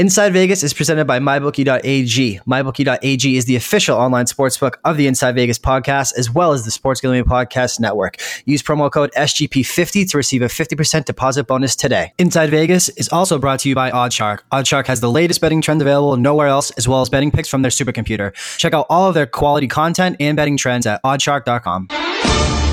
Inside Vegas is presented by MyBookie.ag. MyBookie.ag is the official online sportsbook of the Inside Vegas podcast, as well as the Sports Gambling Podcast Network. Use promo code SGP50 to receive a 50% deposit bonus today. Inside Vegas is also brought to you by Oddshark. Oddshark has the latest betting trends available nowhere else, as well as betting picks from their supercomputer. Check out all of their quality content and betting trends at oddshark.com.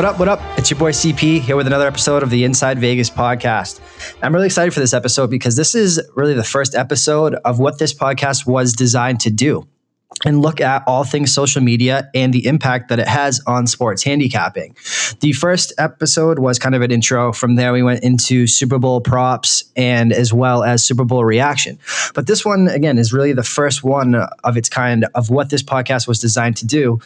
What up? What up? It's your boy CP here with another episode of the Inside Vegas podcast. I'm really excited for this episode because this is really the first episode of what this podcast was designed to do and look at all things social media and the impact that it has on sports handicapping. The first episode was kind of an intro. From there, we went into Super Bowl props and as well as Super Bowl reaction. But this one, again, is really the first one of its kind of what this podcast was designed to do.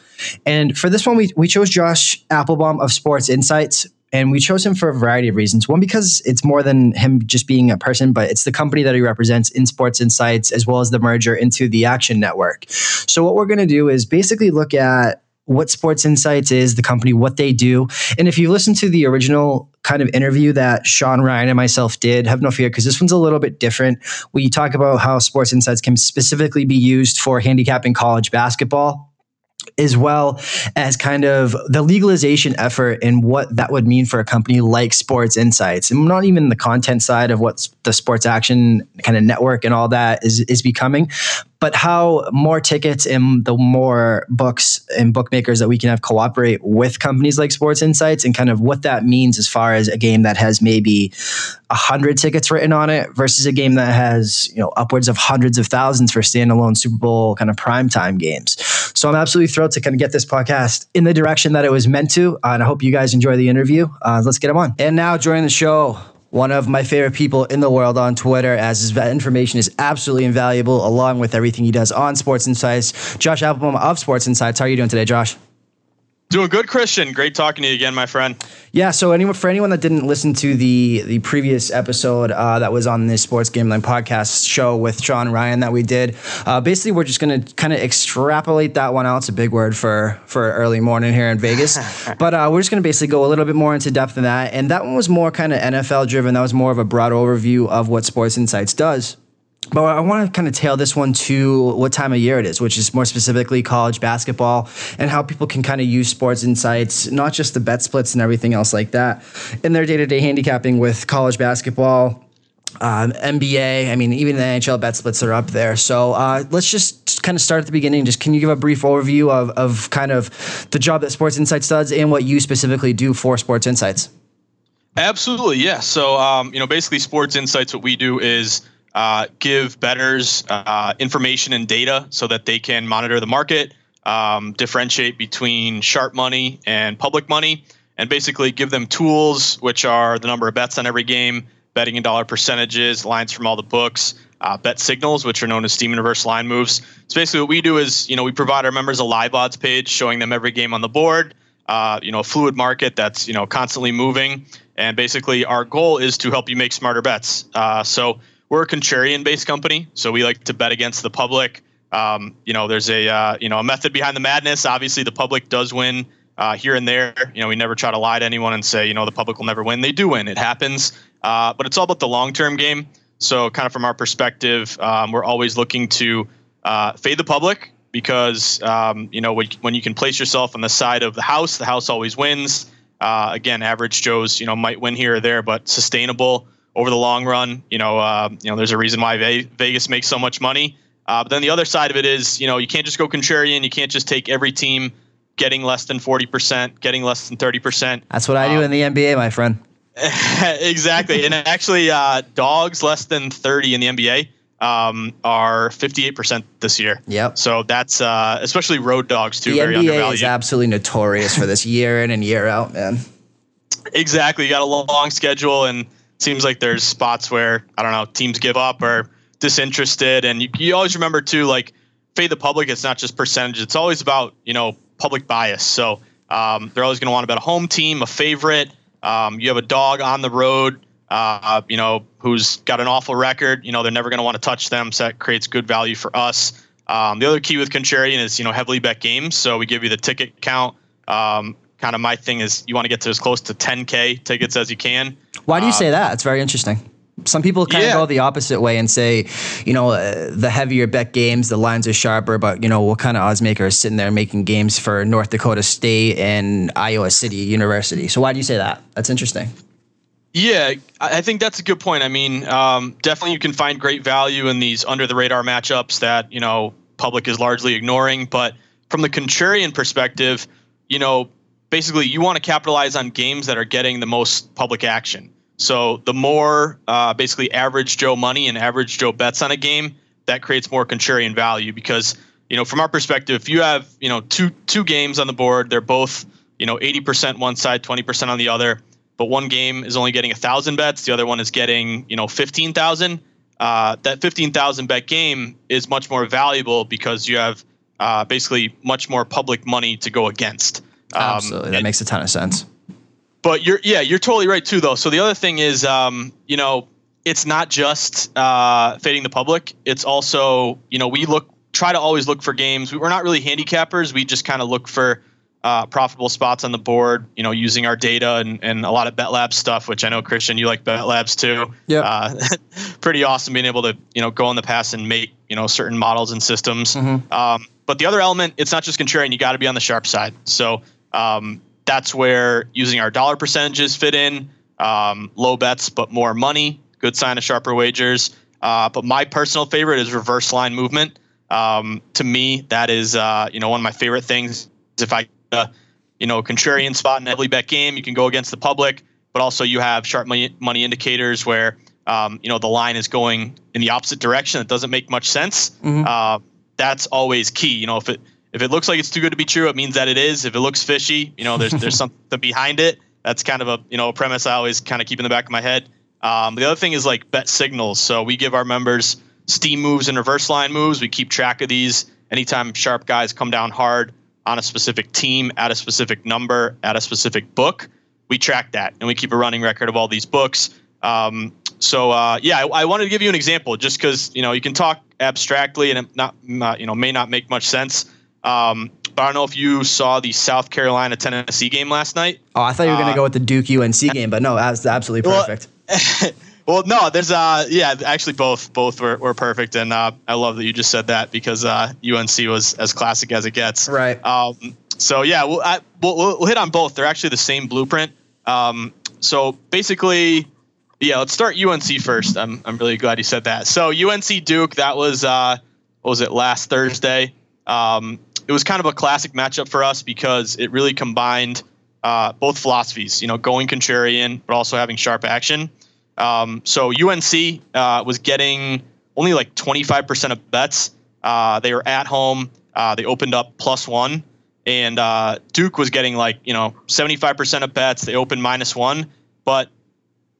And for this one, we, we chose Josh Appelbaum of Sports Insights and we chose him for a variety of reasons. One, because it's more than him just being a person, but it's the company that he represents in Sports Insights, as well as the merger into the Action Network. So, what we're going to do is basically look at what Sports Insights is, the company, what they do. And if you listen to the original kind of interview that Sean Ryan and myself did, have no fear, because this one's a little bit different. We talk about how Sports Insights can specifically be used for handicapping college basketball as well as kind of the legalization effort and what that would mean for a company like Sports Insights, and not even the content side of what the Sports Action kind of network and all that is is becoming, but how more tickets and the more books and bookmakers that we can have cooperate with companies like Sports Insights and kind of what that means as far as a game that has maybe a hundred tickets written on it versus a game that has you know upwards of hundreds of thousands for standalone Super Bowl kind of primetime games. So I'm absolutely thrilled to kind of get this podcast in the direction that it was meant to, and I hope you guys enjoy the interview. Uh, let's get them on. And now joining the show, one of my favorite people in the world on Twitter, as his information is absolutely invaluable, along with everything he does on Sports Insights. Josh Appelbaum of Sports Insights. How are you doing today, Josh? Doing good, Christian. Great talking to you again, my friend. Yeah. So, anyone for anyone that didn't listen to the the previous episode uh, that was on the Sports Gambling podcast show with Sean Ryan that we did, uh, basically we're just going to kind of extrapolate that one out. It's a big word for for early morning here in Vegas, but uh, we're just going to basically go a little bit more into depth than that. And that one was more kind of NFL driven. That was more of a broad overview of what Sports Insights does. But I want to kind of tail this one to what time of year it is, which is more specifically college basketball and how people can kind of use sports insights, not just the bet splits and everything else like that, in their day to day handicapping with college basketball. Um, NBA, I mean, even the NHL bet splits are up there. So uh, let's just kind of start at the beginning. Just can you give a brief overview of, of kind of the job that Sports Insights does and what you specifically do for Sports Insights? Absolutely, yeah. So, um, you know, basically, Sports Insights, what we do is uh, give bettors uh, information and data so that they can monitor the market, um, differentiate between sharp money and public money, and basically give them tools, which are the number of bets on every game, betting and dollar percentages, lines from all the books, uh, bet signals, which are known as steam and reverse line moves. So basically, what we do is, you know, we provide our members a live odds page showing them every game on the board. Uh, you know, a fluid market that's you know constantly moving, and basically, our goal is to help you make smarter bets. Uh, so we're a contrarian based company, so we like to bet against the public. Um, you know, there's a uh, you know a method behind the madness. Obviously, the public does win uh, here and there. You know, we never try to lie to anyone and say you know the public will never win. They do win. It happens, uh, but it's all about the long term game. So, kind of from our perspective, um, we're always looking to uh, fade the public because um, you know when, when you can place yourself on the side of the house, the house always wins. Uh, again, average Joes, you know, might win here or there, but sustainable over the long run. You know, uh, you know, there's a reason why Vegas makes so much money. Uh, but then the other side of it is, you know, you can't just go contrarian. You can't just take every team getting less than 40%, getting less than 30%. That's what I do um, in the NBA, my friend. exactly. and actually, uh, dogs less than 30 in the NBA um, are 58% this year. Yep. So that's uh, especially road dogs too. The very NBA undervalued. is absolutely notorious for this year in and year out, man. Exactly. You got a long schedule, and seems like there's spots where I don't know teams give up or disinterested, and you, you always remember too, like fade the public. It's not just percentage; it's always about you know public bias. So um, they're always going to want to bet a home team, a favorite. Um, you have a dog on the road, uh, you know, who's got an awful record. You know, they're never going to want to touch them. So that creates good value for us. Um, the other key with Contrarian is you know heavily bet games. So we give you the ticket count. Um, kind of my thing is you want to get to as close to 10k tickets as you can. Why do you say that? It's very interesting. Some people kind Yeah. of go the opposite way and say, you know, uh, the heavier bet games, the lines are sharper, but you know, what kind of odds maker is sitting there making games for North Dakota State and Iowa City University? So why do you say that? That's interesting. Yeah, I I think that's a good point. I mean, um, definitely you can find great value in these under the radar matchups that you know public is largely ignoring. But from the contrarian perspective, you know, basically you want to capitalize on games that are getting the most public action. So the more uh, basically average Joe money and average Joe bets on a game, that creates more contrarian value because you know from our perspective, if you have you know two two games on the board, they're both you know 80% one side, 20% on the other but one game is only getting a thousand bets, the other one is getting you know fifteen thousand. Uh, that fifteen thousand bet game is much more valuable because you have uh, basically much more public money to go against. Um, Absolutely. that and- makes a ton of sense. but you're yeah, you're totally right too though. So the other thing is, um, you know, it's not just uh, fading the public. It's also you know we look try to always look for games. We- We're not really handicappers. We just kind of look for uh, profitable spots on the board. You know, using our data and, and a lot of Bet Labs stuff, which I know Christian you like Bet Labs too. Yeah. Uh, pretty awesome being able to you know go in the past and make you know certain models and systems. Um, but the other element, it's not just contrarian. You got to be on the sharp side. So um, that's where using our dollar percentages fit in. Um, low bets, but more money. Good sign of sharper wagers. Uh, but my personal favorite is reverse line movement. Um, to me, that is uh, you know one of my favorite things. If I uh, you know contrarian spot in a heavily bet game, you can go against the public, but also you have sharp money, money indicators where um, you know the line is going in the opposite direction. It doesn't make much sense. Uh, that's always key. You know, if it if it looks like it's too good to be true, it means that it is. If it looks fishy, you know, there's there's something behind it. That's kind of a you know a premise I always kind of keep in the back of my head. Um, the other thing is like bet signals. So we give our members steam moves and reverse line moves. We keep track of these. Anytime sharp guys come down hard on a specific team at a specific number at a specific book, we track that and we keep a running record of all these books. Um, so uh, yeah, I, I wanted to give you an example just because you know you can talk abstractly and it not, not you know may not make much sense. Um, but I don't know if you saw the South Carolina Tennessee game last night. Oh, I thought you were going to Uh, go with the Duke UNC game, but no, that's absolutely Well, perfect. well, no, there's uh yeah, actually both both were, were perfect, and uh, I love that you just said that because uh, UNC was as classic as it gets. Right. Um, so yeah, we'll, I, we'll we'll hit on both. They're actually the same blueprint. Um, so basically, yeah, let's start UNC first. I'm I'm really glad you said that. So UNC Duke, that was uh, what was it last Thursday? Um, it was kind of a classic matchup for us because it really combined uh, both philosophies. You know, going contrarian, but also having sharp action. Um, so UNC uh, was getting only like 25% of bets. Uh, they were at home. Uh, they opened up plus one, and uh, Duke was getting like you know 75% of bets. They opened minus one, but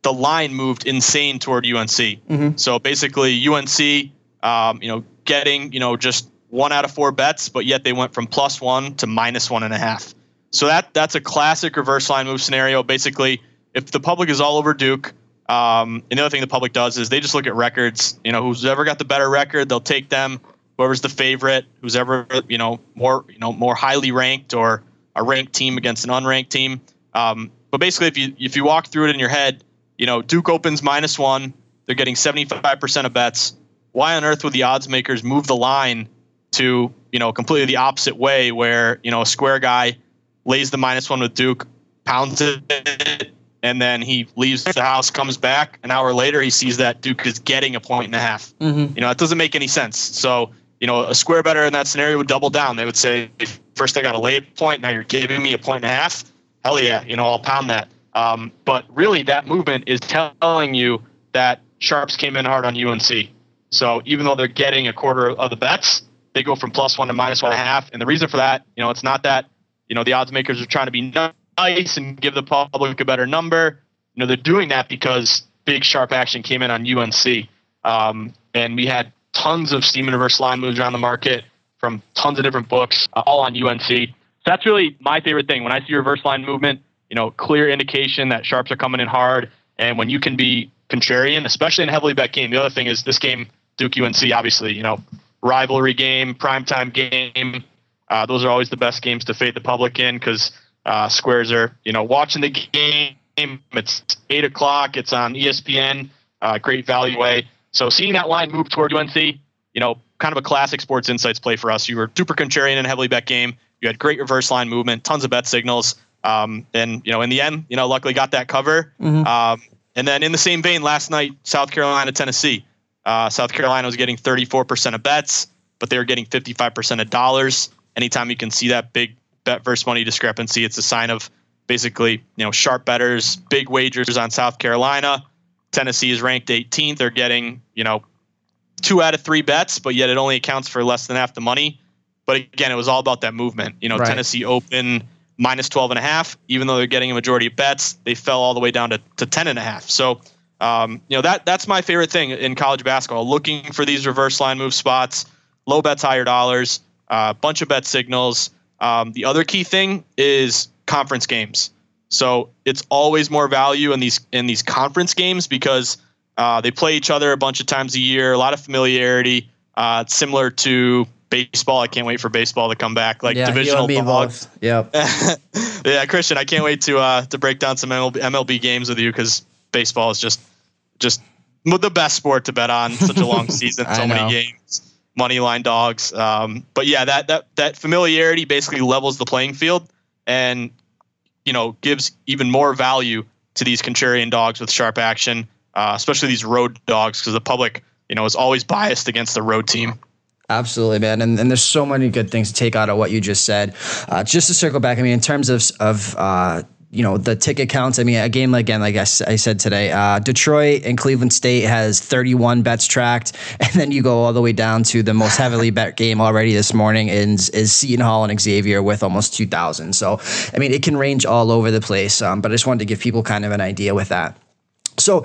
the line moved insane toward UNC. So basically, UNC, um, you know, getting you know just one out of four bets, but yet they went from plus one to minus one and a half. So that that's a classic reverse line move scenario. Basically, if the public is all over Duke, um, and the other thing the public does is they just look at records. You know, who's ever got the better record, they'll take them. Whoever's the favorite, who's ever you know more you know more highly ranked or a ranked team against an unranked team. Um, but basically, if you if you walk through it in your head, you know Duke opens minus one. They're getting seventy five percent of bets. Why on earth would the odds makers move the line to you know completely the opposite way, where you know a square guy lays the minus one with Duke, pounds it, and then he leaves the house, comes back an hour later, he sees that Duke is getting a point and a half. You know, it doesn't make any sense. So, you know, a square better in that scenario would double down. They would say, first I got a late point, now you're giving me a point and a half. Hell yeah, you know, I'll pound that. Um, but really, that movement is telling you that sharps came in hard on UNC. So even though they're getting a quarter of the bets, they go from plus one to minus one and a half. And the reason for that, you know, it's not that, you know, the odds makers are trying to be nice and give the public a better number. You know, they're doing that because big sharp action came in on UNC. Um, and we had tons of steam and reverse line moves around the market from tons of different books, uh, all on UNC. So that's really my favorite thing. When I see reverse line movement, you know, clear indication that sharps are coming in hard. And when you can be contrarian, especially in a heavily bet game, the other thing is this game, Duke UNC, obviously, you know, rivalry game, primetime game. Uh, those are always the best games to fade the public in because uh, squares are, you know, watching the game. It's eight o'clock. It's on ESPN. Uh, great value way. So seeing that line move toward UNC, you know, kind of a classic sports insights play for us. You were super contrarian in a heavily bet game. You had great reverse line movement, tons of bet signals. Um, and you know, in the end, you know, luckily got that cover. Mm-hmm. Um, and then in the same vein, last night, South Carolina, Tennessee. Uh, South Carolina was getting 34% of bets, but they were getting 55% of dollars. Anytime you can see that big bet versus money discrepancy, it's a sign of basically, you know, sharp betters, big wagers on South Carolina. Tennessee is ranked 18th. They're getting, you know, two out of three bets, but yet it only accounts for less than half the money. But again, it was all about that movement. You know, right. Tennessee open minus 12 and a half, even though they're getting a majority of bets, they fell all the way down to, to 10 and a half. So, um, you know, that that's my favorite thing in college basketball, looking for these reverse line move spots, low bets, higher dollars, a uh, bunch of bet signals. Um, the other key thing is conference games. So it's always more value in these in these conference games because uh, they play each other a bunch of times a year, a lot of familiarity. Uh, similar to baseball. I can't wait for baseball to come back, like yeah, divisional dogs. Yep. yeah, Christian, I can't wait to uh, to break down some MLB, MLB games with you because baseball is just just the best sport to bet on. Such a long season, so many games, money line dogs. Um, but yeah, that that that familiarity basically levels the playing field and you know gives even more value to these contrarian dogs with sharp action, uh, especially these road dogs because the public you know is always biased against the road team. Absolutely, man. And, and there's so many good things to take out of what you just said. Uh, just to circle back, I mean, in terms of, of uh, you know the ticket counts. I mean, a game like again, like I, I said today, uh, Detroit and Cleveland State has 31 bets tracked, and then you go all the way down to the most heavily bet game already this morning is is Seton Hall and Xavier with almost 2,000. So, I mean, it can range all over the place. Um, but I just wanted to give people kind of an idea with that. So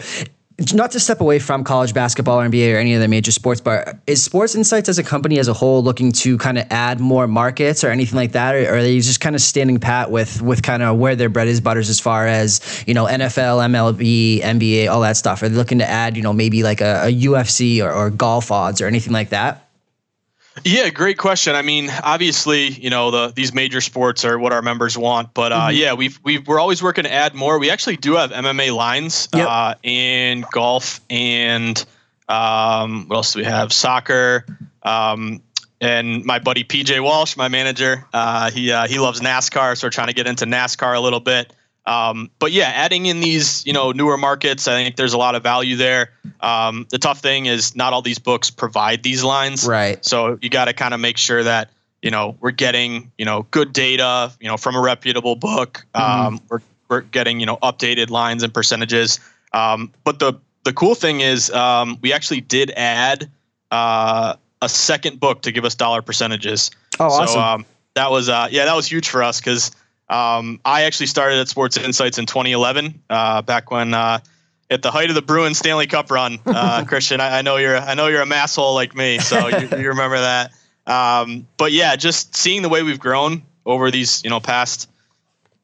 not to step away from college basketball or NBA or any of the major sports, but is Sports Insights as a company as a whole looking to kind of add more markets or anything like that, or, are they just kind of standing pat with with kind of where their bread is butters as far as you know NFL, MLB, NBA, all that stuff? Are they looking to add you know maybe like a, a UFC or, or golf odds or anything like that? Yeah, great question. I mean, obviously, you know, the these major sports are what our members want, but uh, mm-hmm. yeah, we've we we're always working to add more. We actually do have MMA lines yep. uh, in golf and um, what else do we have? Soccer. Um, and my buddy PJ Walsh, my manager, uh, he uh, he loves NASCAR, so we're trying to get into NASCAR a little bit. Um, but yeah, adding in these you know newer markets, I think there's a lot of value there. Um, the tough thing is not all these books provide these lines, right? So you got to kind of make sure that you know we're getting you know good data, you know from a reputable book. Mm-hmm. Um, we're we're getting you know updated lines and percentages. Um, but the the cool thing is um, we actually did add uh, a second book to give us dollar percentages. Oh, awesome! So, um, that was uh, yeah, that was huge for us because um, I actually started at Sports Insights in 2011, uh, back when uh, at the height of the Bruins Stanley Cup run. Uh, Christian, I, I, know you're I know you're a masshole like me, so you, you remember that. Um, but yeah, just seeing the way we've grown over these you know past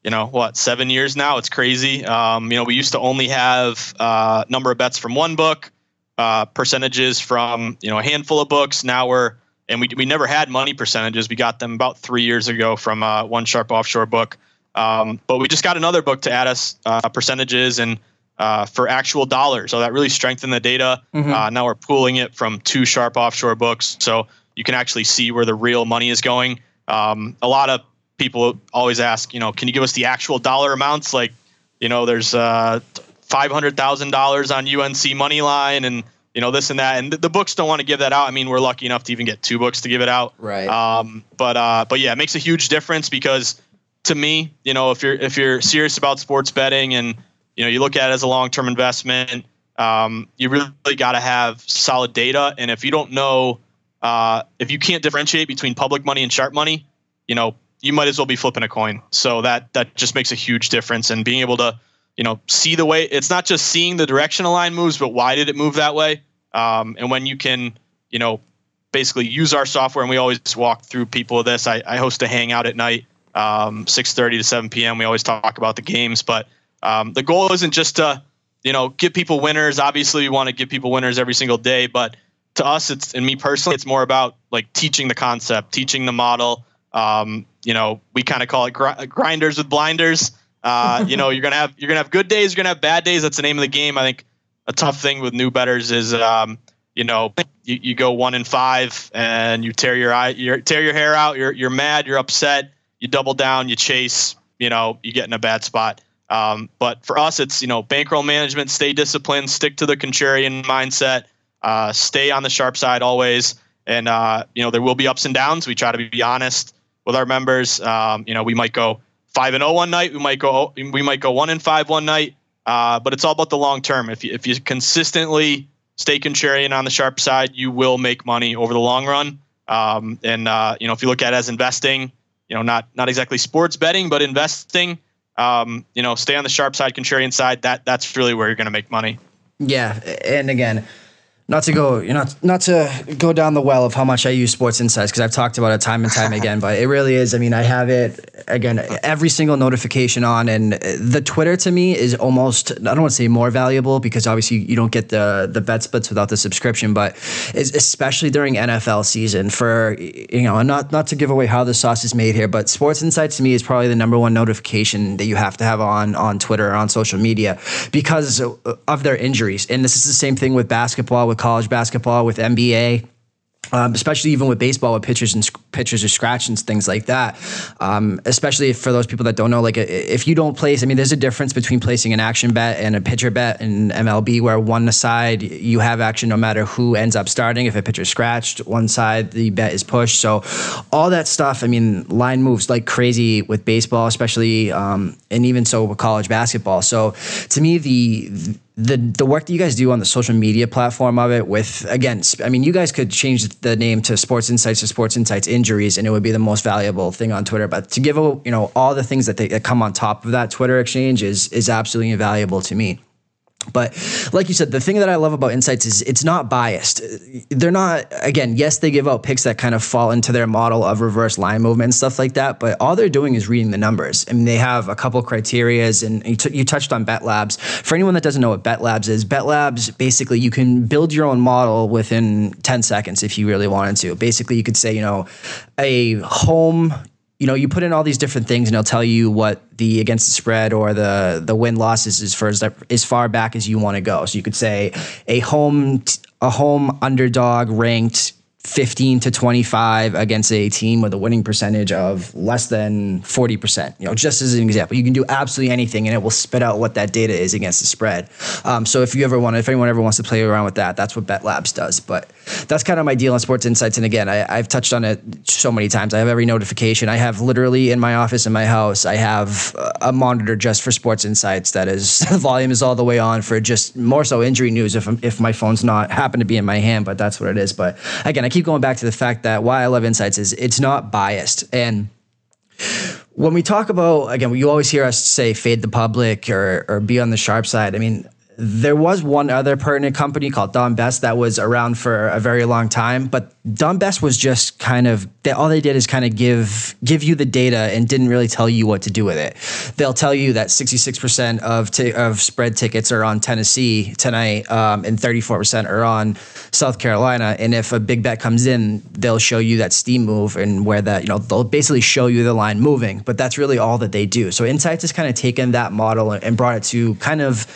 you know what seven years now, it's crazy. Um, you know, we used to only have uh, number of bets from one book, uh, percentages from you know a handful of books. Now we're and we, we never had money percentages. We got them about three years ago from uh, one sharp offshore book. Um, but we just got another book to add us uh, percentages and uh, for actual dollars. So that really strengthened the data. Mm-hmm. Uh, now we're pooling it from two sharp offshore books, so you can actually see where the real money is going. Um, a lot of people always ask, you know, can you give us the actual dollar amounts? Like, you know, there's uh, five hundred thousand dollars on UNC money line and you know this and that and the, books don't want to give that out i mean we're lucky enough to even get two books to give it out right um, but uh, but yeah it makes a huge difference because to me you know if you're if you're serious about sports betting and you know you look at it as a long-term investment um, you really got to have solid data. And if you don't know, uh, if you can't differentiate between public money and sharp money, you know, you might as well be flipping a coin. So that that just makes a huge difference. And being able to, you know, see the way it's not just seeing the direction a line moves, but why did it move that way? Um, and when you can, you know, basically use our software, and we always walk through people this. I, I host a hangout at night, um, 6:30 to 7 p.m. We always talk about the games, but um, the goal isn't just to you know, give people winners. Obviously, we want to give people winners every single day, but to us, it's and me personally, it's more about like teaching the concept, teaching the model. Um, you know, we kind of call it gr- grinders with blinders. Uh, you know, you're gonna have you're gonna have good days, you're gonna have bad days. That's the name of the game. I think a tough thing with new betters is, um, you know, you, you go one in five and you tear your eye, you tear your hair out. You're you're mad, you're upset. You double down, you chase. You know, you get in a bad spot. Um, but for us, it's you know bankroll management, stay disciplined, stick to the contrarian mindset, uh, stay on the sharp side always, and uh, you know there will be ups and downs. We try to be honest with our members. Um, you know we might go five and oh one night, we might go we might go one and five one night, uh, but it's all about the long term. If you, if you consistently stay contrarian on the sharp side, you will make money over the long run. Um, and uh, you know if you look at it as investing, you know not not exactly sports betting, but investing um, you know, stay on the sharp side, contrarian side. That that's really where you're going to make money. Yeah, and again, not to go, you know, not to go down the well of how much I use Sports Insights because I've talked about it time and time again. But it really is. I mean, I have it again every single notification on, and the Twitter to me is almost I don't want to say more valuable because obviously you don't get the the bet splits without the subscription, but especially during NFL season for you know, not not to give away how the sauce is made here, but Sports Insights to me is probably the number one notification that you have to have on on Twitter or on social media because of their injuries, and this is the same thing with basketball. With with college basketball, with NBA. Um, especially even with baseball, with pitchers and pitchers or scratch and things like that. Um, especially for those people that don't know, like if you don't place, I mean, there's a difference between placing an action bet and a pitcher bet in MLB, where one side you have action no matter who ends up starting. If a pitcher scratched, one side the bet is pushed. So all that stuff. I mean, line moves like crazy with baseball, especially, um, and even so with college basketball. So to me, the the the the work that you guys do on the social media platform of it with again i mean you guys could change the name to sports insights to sports insights injuries and it would be the most valuable thing on twitter. But to give you know all the things that, they, that come on top of that twitter exchange is is absolutely invaluable to me but like you said, the thing that I love about Insights is it's not biased. They're not, again, yes, they give out picks that kind of fall into their model of reverse line movement and stuff like that, but all they're doing is reading the numbers. I mean, they have a couple criterias, and you, t- you touched on Bet Labs. For anyone that doesn't know what Bet Labs is, Bet Labs basically you can build your own model within 10 seconds if you really wanted to. Basically, you could say, you know, a home you know, you put in all these different things, and it'll tell you what the against the spread or the the win losses is for as, as far back as you want to go. So you could say a home a home underdog ranked 15 to 25 against a team with a winning percentage of less than 40%. You know, just as an example, you can do absolutely anything and it will spit out what that data is against the spread. Um, so if you ever want, if anyone ever wants to play around with that, that's what Bet Labs does. But that's kind of my deal on Sports Insights. And again, I, have touched on it so many times. I have every notification. I have literally in my office in my house, I have a monitor just for Sports Insights that is the volume is all the way on for just more so injury news if if my phone's not happen to be in my hand, but that's what it is. But again, I keep going back to the fact that why I love insights is it's not biased. And when we talk about again, you always hear us say fade the public or or be on the sharp side. I mean, there was one other pertinent company called Don Best that was around for a very long time, but Don Best was just kind of they, all they did is kind of give give you the data and didn't really tell you what to do with it. They'll tell you that 66% of t- of spread tickets are on Tennessee tonight, um, and 34% are on South Carolina. And if a big bet comes in, they'll show you that steam move and where that you know they'll basically show you the line moving. But that's really all that they do. So Insights has kind of taken that model and brought it to kind of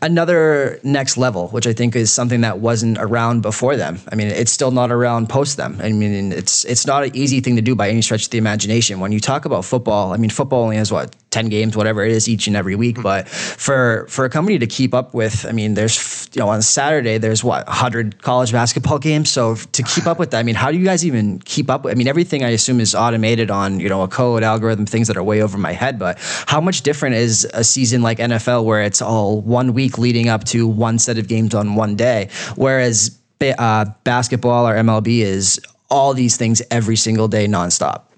another another next level, which I think is something that wasn't around before them. I mean, it's still not around post them. I mean, it's it's not an easy thing to do by any stretch of the imagination. When you talk about football, I mean, football only has what 10 games, whatever it is each and every week. But for for a company to keep up with, I mean, there's you know on Saturday there's what 100 college basketball games. So to keep up with that, I mean, how do you guys even keep up? with I mean, everything I assume is automated on you know a code algorithm, things that are way over my head. But how much different is a season like NFL where it's all one week leading up to one set of games on one day, whereas uh, basketball or MLB is all these things every single day nonstop.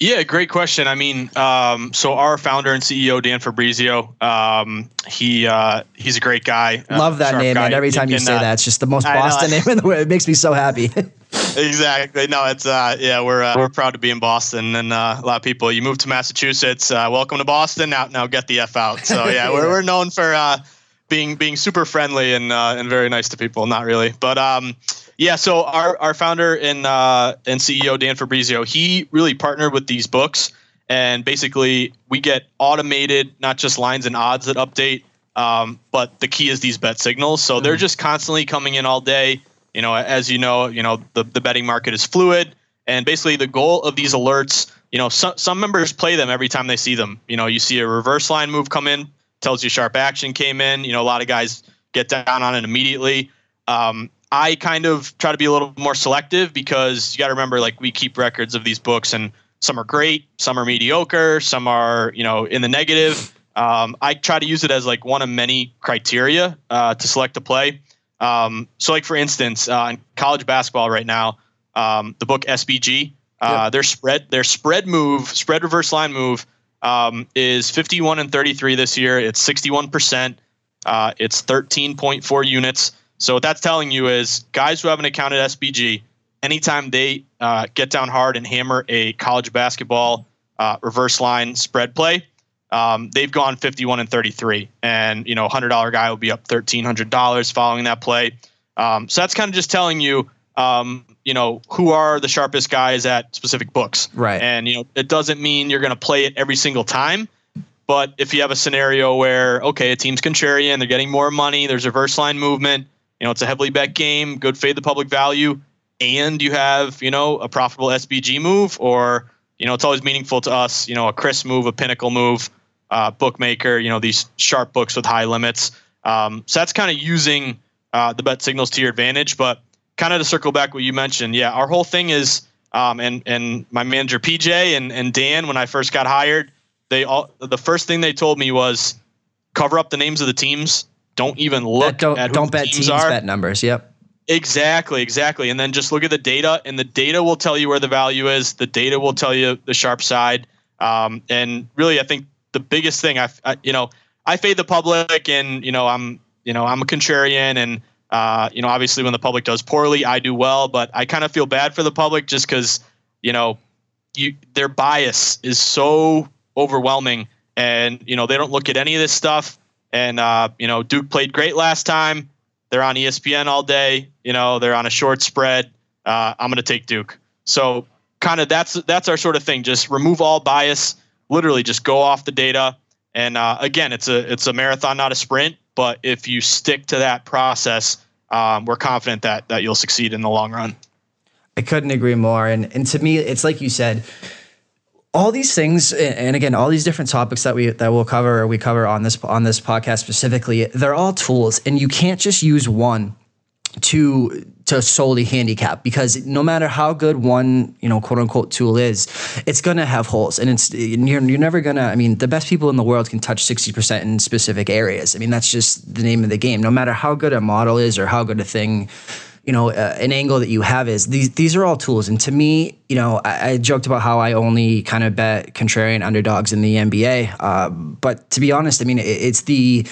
Yeah, great question. I mean, um, so our founder and CEO Dan Fabrizio, um, he uh, he's a great guy. Uh, Love that name, guy. man. Every time you say uh, that, it's just the most Boston name in the world. It makes me so happy. exactly. No, it's uh, yeah, we're uh, we're proud to be in Boston, and uh, a lot of people. You moved to Massachusetts. Uh, welcome to Boston. Now, now get the f out. So yeah, we're we're known for uh, being being super friendly and uh, and very nice to people. Not really, but um, yeah. So our our founder and uh, and CEO Dan Fabrizio, he really partnered with these books, and basically we get automated not just lines and odds that update, um, but the key is these bet signals. So mm-hmm. they're just constantly coming in all day. You know, as you know, you know the the betting market is fluid, and basically the goal of these alerts. You know, some some members play them every time they see them. You know, you see a reverse line move come in, tells you sharp action came in. You know, a lot of guys get down on it immediately. Um, I kind of try to be a little more selective because you got to remember, like, we keep records of these books, and some are great, some are mediocre, some are, you know, in the negative. Um, I try to use it as like one of many criteria uh, to select a play. Um, so, like for instance, uh, in college basketball right now, um, the book SBG, uh, yep. their spread, their spread move, spread reverse line move um, is 51 and 33 this year. It's 61%. Uh, it's 13.4 units. So what that's telling you is guys who have an account at SBG, anytime they uh, get down hard and hammer a college basketball uh, reverse line spread play, um, they've gone 51 and 33. And, you know, $100 guy will be up $1,300 following that play. Um, so that's kind of just telling you um, you know, who are the sharpest guys at specific books. Right. And, you know, it doesn't mean you're going to play it every single time. But if you have a scenario where, okay, a team's contrarian, they're getting more money, there's reverse line movement, you know, it's a heavily bet game, good fade the public value, and you have, you know, a profitable SBG move, or, you know, it's always meaningful to us, you know, a CRIS move, a pinnacle move, uh, bookmaker, you know, these sharp books with high limits. Um, so that's kind of using uh, the bet signals to your advantage. But kind of to circle back what you mentioned, yeah, our whole thing is, um, and and my manager PJ and and Dan when I first got hired, they all the first thing they told me was cover up the names of the teams. Don't even look don't, at don't bet teams, teams are. bet numbers. Yep. Exactly, exactly. And then just look at the data, and the data will tell you where the value is. The data will tell you the sharp side. Um, and really, I think the biggest thing I, I, you know, I fade the public, and you know, I'm, you know, I'm a contrarian, and uh, you know, obviously when the public does poorly, I do well, but I kind of feel bad for the public just because, you know, you their bias is so overwhelming, and you know they don't look at any of this stuff. And uh, you know, Duke played great last time. They're on ESPN all day. You know, they're on a short spread. Uh, I'm going to take Duke. So kind of that's that's our sort of thing. Just remove all bias. Literally, just go off the data. And uh, again, it's a it's a marathon, not a sprint. But if you stick to that process, um, we're confident that that you'll succeed in the long run. I couldn't agree more. And and to me, it's like you said, all these things, and again, all these different topics that we that we'll cover or we cover on this on this podcast specifically, they're all tools, and you can't just use one to to solely handicap because no matter how good one you know quote unquote tool is it's going to have holes and it's you're, you're never going to i mean the best people in the world can touch 60% in specific areas. I mean that's just the name of the game. No matter how good a model is or how good a thing you know, uh, an angle that you have is these these are all tools. And to me, you know, I, I joked about how I only kind of bet contrarian underdogs in the NBA. Uh, but to be honest, I mean, it, it's the,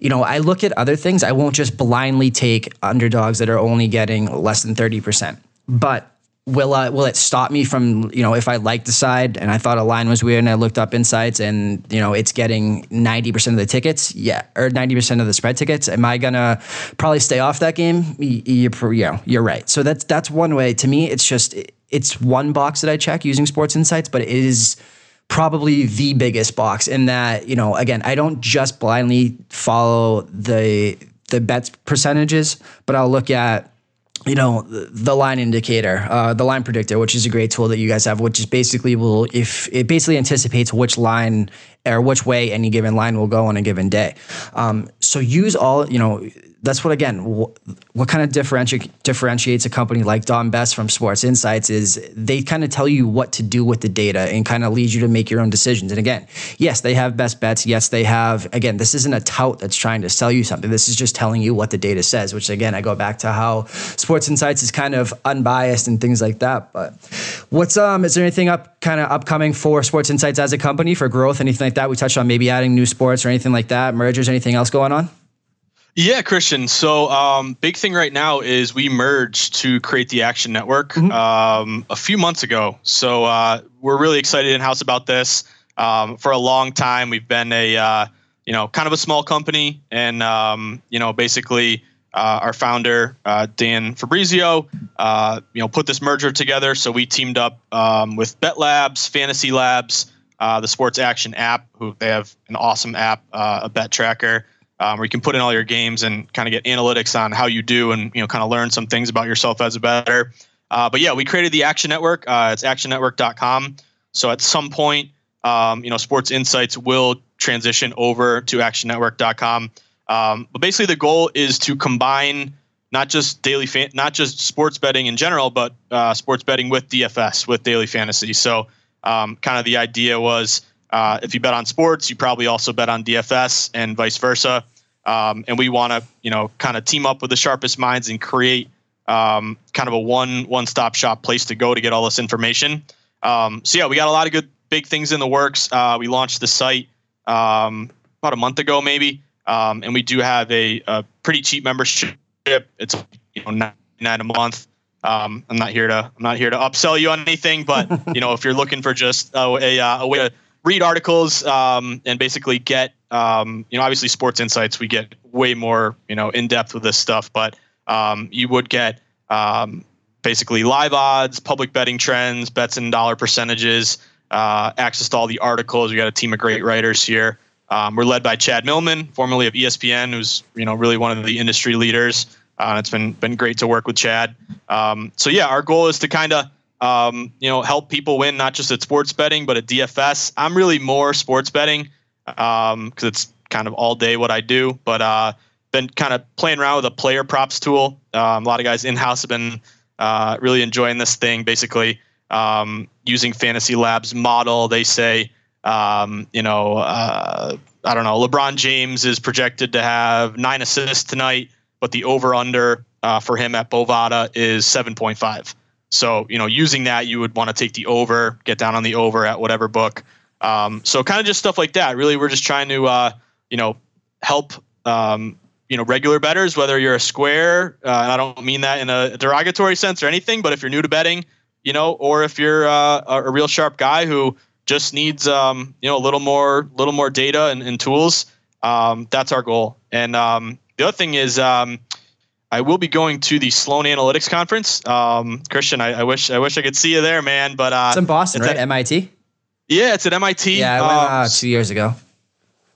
you know, I look at other things. I won't just blindly take underdogs that are only getting less than thirty percent. But will uh, will it stop me from you know if I like the side and I thought a line was weird and I looked up insights and you know it's getting ninety percent of the tickets, yeah, or ninety percent of the spread tickets. Am I gonna probably stay off that game? You, you know, you're right. So that's that's one way. To me, it's just it's one box that I check using Sports Insights, but it is probably the biggest box in that you know again I don't just blindly follow the the bets percentages, but I'll look at you know the line indicator uh, the line predictor which is a great tool that you guys have which is basically will if it basically anticipates which line or which way any given line will go on a given day. Um, so use all you know that's what again what, kind of differenti- differentiates a company like Don Best from Sports Insights is they kind of tell you what to do with the data and kind of lead you to make your own decisions. And again, yes, they have best bets. Yes, they have again, this isn't a tout that's trying to sell you something. This is just telling you what the data says, which again, I go back to how Sports Insights is kind of unbiased and things like that. But what's um is there anything up kind of upcoming for Sports Insights as a company for growth, anything like that? We touched on maybe adding new sports or anything like that, mergers, anything else going on? Yeah, Christian. So, um, big thing right now is we merged to create the Action Network mm-hmm. um, a few months ago. So, uh, we're really excited in house about this. Um, for a long time, we've been a uh, you know kind of a small company, and um, you know basically uh, our founder uh, Dan Fabrizio, uh, you know, put this merger together. So we teamed up um, with Bet Labs, Fantasy Labs, uh, the Sports Action app, who they have an awesome app, a bet tracker um, where you can put in all your games and kind of get analytics on how you do and you know kind of learn some things about yourself as a better. Uh, but yeah, we created the Action Network. Uh, it's actionnetwork.com. So at some point, um, you know, Sports Insights will transition over to actionnetwork.com. Um, but basically, the goal is to combine not just daily, fan- not just sports betting in general, but uh, sports betting with DFS with daily fantasy. So, um, kind of the idea was uh, if you bet on sports, you probably also bet on DFS and vice versa. Um, and we want to, you know, kind of team up with the sharpest minds and create um, kind of a one one stop shop place to go to get all this information. Um, so yeah, we got a lot of good big things in the works. Uh, we launched the site um, about a month ago, maybe, um, and we do have a, a, pretty cheap membership. It's you know nine, nine a month. Um, I'm not here to I'm not here to upsell you on anything, but you know if you're looking for just a, a, a way to read articles um, and basically get um, you know obviously sports insights we get way more you know in depth with this stuff but um, you would get um, basically live odds public betting trends bets and dollar percentages uh, access to all the articles. We got a team of great writers here. Um, we're led by chad millman formerly of espn who's you know really one of the industry leaders. Uh, it's been been great to work with chad. Um, so yeah our goal is to kind of um, you know, help people win not just at sports betting but at DFS. I'm really more sports betting because um, it's kind of all day what I do. But uh, been kind of playing around with a player props tool. Um, a lot of guys in house have been uh, really enjoying this thing. Basically, um, using Fantasy Labs model, they say, um, you know, uh, I don't know, LeBron James is projected to have nine assists tonight, but the over under uh, for him at Bovada is seven point five. So, you know, using that, you would want to take the over, get down on the over at whatever book. Um, so, kind of just stuff like that. Really, we're just trying to, uh, you know, help, um, you know, regular betters, whether you're a square, uh, and I don't mean that in a derogatory sense or anything, but if you're new to betting, you know, or if you're uh, a real sharp guy who just needs, um, you know, a little more, little more data and, and tools, um, that's our goal. And um, the other thing is, um, I will be going to the Sloan Analytics Conference. Um, Christian, I, I, wish I wish I could see you there, man. But uh, it's in Boston, right? At, MIT. Yeah, it's at MIT. Yeah, I went uh, um, two years ago.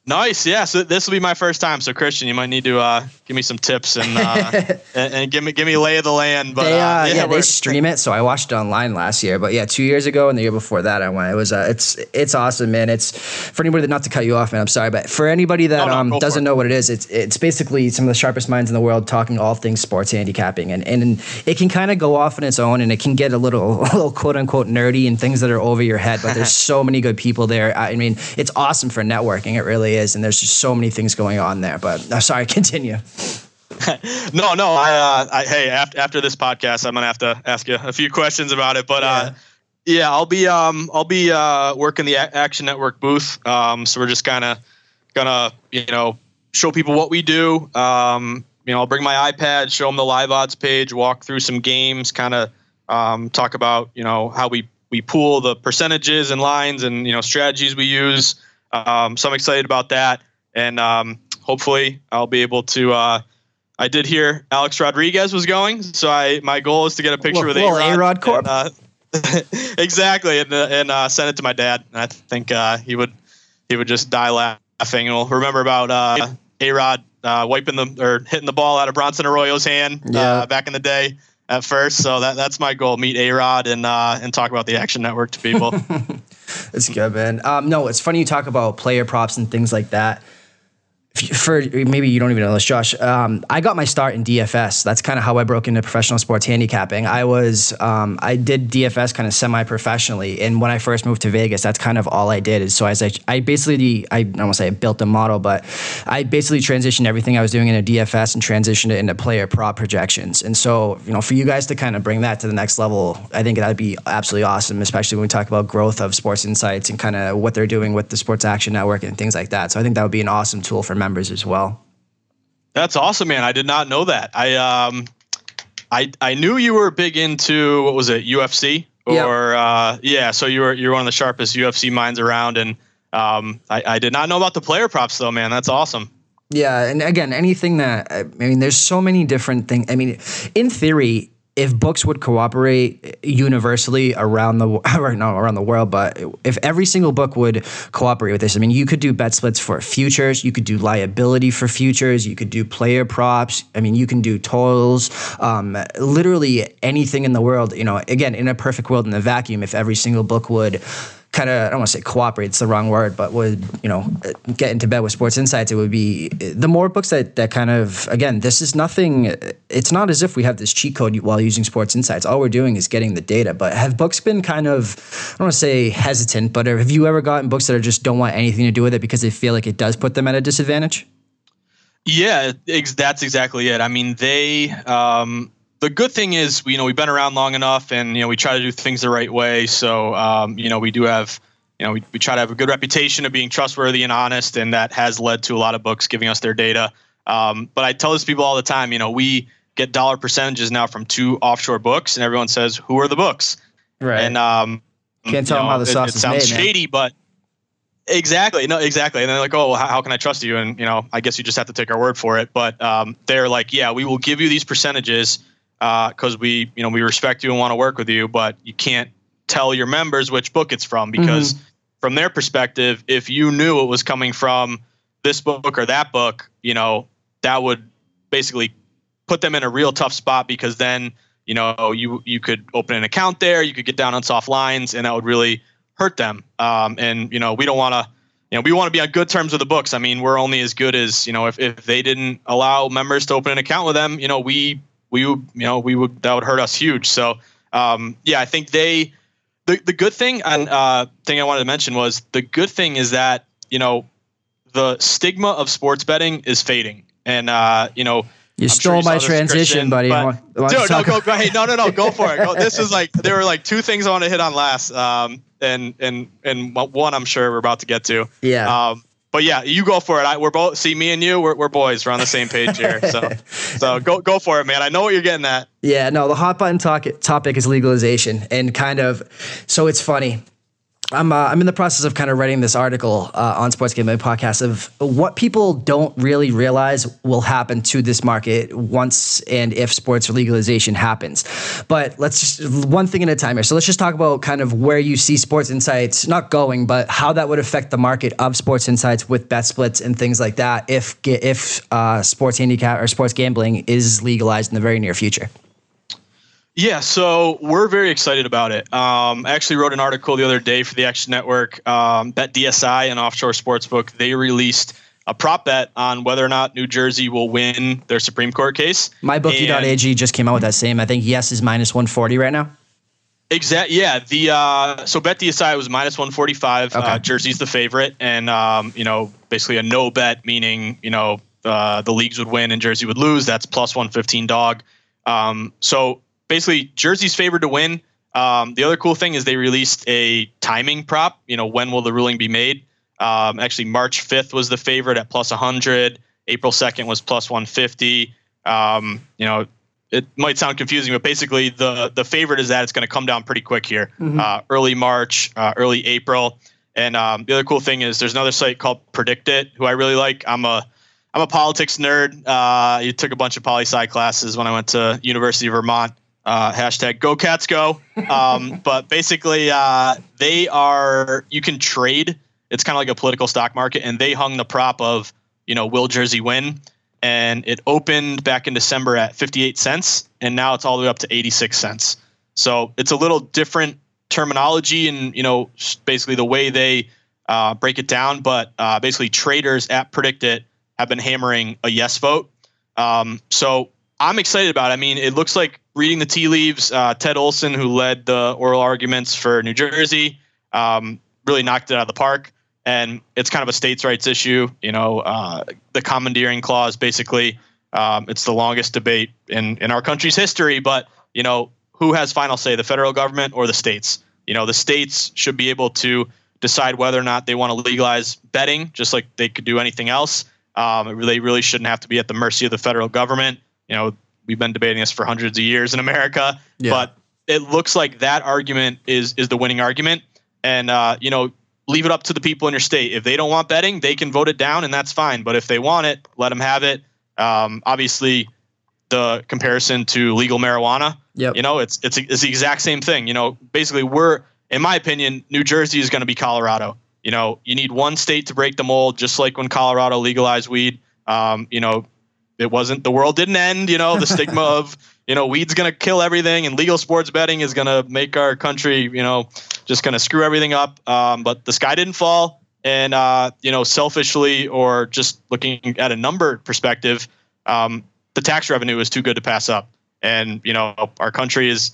Nice. Yeah. So this will be my first time. So Christian, you might need to uh, give me some tips and, uh, and, and give me give me lay of the land. But they, uh, uh yeah, yeah they stream it. So I watched it online last year. But yeah, two years ago and the year before that, I went. It was uh, it's it's awesome, man. It's for anybody that not to cut you off, man. I'm sorry, but for anybody that no, no, um, doesn't know what it is, it's it's basically some of the sharpest minds in the world talking all things sports handicapping, and and it can kind of go off on its own, and it can get a little a little quote unquote nerdy and things that are over your head. But there's so many good people there. I mean, it's awesome for networking. It really is, and there's just so many things going on there. But uh, sorry, continue. no, no. I, uh, I, hey, after, after this podcast, I'm gonna have to ask you a few questions about it. But uh, yeah, uh, yeah I'll be um, I'll be uh, working the Action Network booth. Um, so we're just kind of gonna you know show people what we do. Um, you know, I'll bring my iPad, show them the live odds page, walk through some games, kind of um, talk about you know how we we pool the percentages and lines and you know strategies we use. Um, so I'm excited about that and um, hopefully I'll be able to. Uh, I did hear Alex Rodriguez was going, so I my goal is to get a picture with A Rod Corp. And, uh, exactly, and uh, and uh, send it to my dad. And I think uh, he would he would just die laughing, and we'll remember about uh, A Rod wiping the or hitting the ball out of Bronson Arroyo's hand yeah. back in the day. at first. So that that's my goal: meet A Rod and uh, and talk about the Action Network to people. That's good, man. Um, no, it's funny you talk about player props and things like that for maybe you don't even know this, Josh. Um, I got my start in DFS. That's kind of how I broke into professional sports handicapping. I was um, I did DFS kind of semi professionally, and when I first moved to Vegas, that's kind of all I did. Is so I I basically I don't want to say I built a model, but I basically transitioned everything I was doing in a DFS and transitioned it into player prop projections. And so you know for you guys to kind of bring that to the next level, I think that'd be absolutely awesome, especially when we talk about growth of Sports Insights and kind of what they're doing with the Sports Action Network and things like that. So I think that would be an awesome tool for members as well. That's awesome, man. I did not know that. I um, I I knew you were big into what was it, UFC or yep. uh, yeah. So you were you're one of the sharpest UFC minds around, and um, I, I did not know about the player props though, man. That's awesome. Yeah, and again, anything that I mean, there's so many different things. I mean, in theory, if books would cooperate universally around the now around the world, but if every single book would cooperate with this, I mean, you could do bet splits for futures, you could do liability for futures, you could do player props. I mean, you can do totals, um, literally anything in the world. You know, again, in a perfect world in a vacuum, if every single book would kind of I don't want to say cooperate, it's the wrong word, but would you know get into bed with Sports Insights, it would be the more books that that kind of again, this is nothing. It's not as if we have this cheat code while using Sports Insights. All we're doing is getting the data. But have books been kind of I don't want to say hesitant, but have you ever gotten books that are just don't want anything to do with it because they feel like it does put them at a disadvantage? Yeah, that's exactly it. I mean, they um, the good thing is, you know, we've been around long enough, and you know, we try to do things the right way. So, um, you know, we do have, you know, we, we try to have a good reputation of being trustworthy and honest, and that has led to a lot of books giving us their data. Um, but I tell this people all the time, you know, we get dollar percentages now from two offshore books, and everyone says, "Who are the books?" Right. And um, can't tell know, them how the sauce it, it is sounds made, shady, man. but Exactly. No, exactly. And they're like, oh, well, how, how, can I trust you? And, you know, I guess you just have to take our word for it. But um, they're like, yeah, we will give you these percentages because uh, we you know we respect you and want to work with you, but you can't tell your members which book it's from because mm-hmm. from their perspective, if you knew it was coming from this book or that book, you know that would basically put them in a real tough spot because then you know you you could open an account there, you could get down on soft lines, and that would really hurt them. Um, and you know we don't want to you know, we want to be on good terms with the books. I mean, we're only as good as, you know, if, if they didn't allow members to open an account with them, you know, we we would, you know, we would that would hurt us huge. So, um, yeah, I think they. The, the good thing and uh, thing I wanted to mention was the good thing is that you know the stigma of sports betting is fading, and uh, you know you I'm stole sure you my transition, buddy. But, dude, no, go, go, hey, no, no, no, go for it. Go, this is like there were like two things I want to hit on last, um, and and and one I'm sure we're about to get to. Yeah. Um, but yeah, you go for it. I, we're both see me and you. We're, we're boys. We're on the same page here. So so go go for it, man. I know what you're getting at. Yeah, no. The hot button talk, topic is legalization, and kind of. So it's funny. I'm uh, I'm in the process of kind of writing this article uh, on Sports Gambling Podcast of what people don't really realize will happen to this market once and if sports legalization happens. But let's just one thing at a time here. So let's just talk about kind of where you see Sports Insights not going, but how that would affect the market of Sports Insights with bet splits and things like that if if uh, sports handicap or sports gambling is legalized in the very near future. Yeah, so we're very excited about it. Um, I actually wrote an article the other day for the Action Network. Um, Bet DSI, an offshore sportsbook, they released a prop bet on whether or not New Jersey will win their Supreme Court case. MyBookie.ag just came out with that same. I think yes is minus 140 right now. Exactly. Yeah. The uh, so bet DSI was minus 145. Okay. Uh, Jersey's the favorite, and um, you know basically a no bet meaning you know uh, the leagues would win and Jersey would lose. That's plus 115 dog. Um, so basically Jersey's favored to win. Um, the other cool thing is they released a timing prop. You know, when will the ruling be made? Um, actually, March 5th was the favorite at plus 100. April 2nd was plus 150. Um, you know, it might sound confusing, but basically the the favorite is that it's going to come down pretty quick here, mm-hmm. uh, early March, uh, early April. And um, the other cool thing is there's another site called PredictIt, who I really like. I'm a I'm a politics nerd. Uh, you took a bunch of poli sci classes when I went to University of Vermont. Uh, hashtag go cats go. Um, but basically, uh, they are you can trade. It's kind of like a political stock market, and they hung the prop of you know will Jersey win, and it opened back in December at 58 cents, and now it's all the way up to 86 cents. So it's a little different terminology and you know basically the way they uh, break it down. But uh, basically, traders at PredictIt have been hammering a yes vote. Um, so I'm excited about it. I mean, it looks like reading the tea leaves. Uh, Ted Olson, who led the oral arguments for New Jersey, um, really knocked it out of the park. And it's kind of a states' rights issue. You know, uh, the commandeering clause, basically, um, it's the longest debate in in our country's history. But you know, who has final say, the federal government or the states? You know, the states should be able to decide whether or not they want to legalize betting, just like they could do anything else. Um, they really shouldn't have to be at the mercy of the federal government. You know, we've been debating this for hundreds of years in America, yeah. but it looks like that argument is is the winning argument. And uh, you know, leave it up to the people in your state. If they don't want betting, they can vote it down, and that's fine. But if they want it, let them have it. Um, obviously, the comparison to legal marijuana, yep. you know, it's it's it's the exact same thing. You know, basically, we're in my opinion, New Jersey is going to be Colorado. You know, you need one state to break the mold, just like when Colorado legalized weed. Um, you know, it wasn't the world didn't end. You know, the stigma of you know weed's going to kill everything, and legal sports betting is going to make our country you know just going to screw everything up. Um, but the sky didn't fall, and uh, you know, selfishly or just looking at a number perspective, um, the tax revenue is too good to pass up. And you know, our country is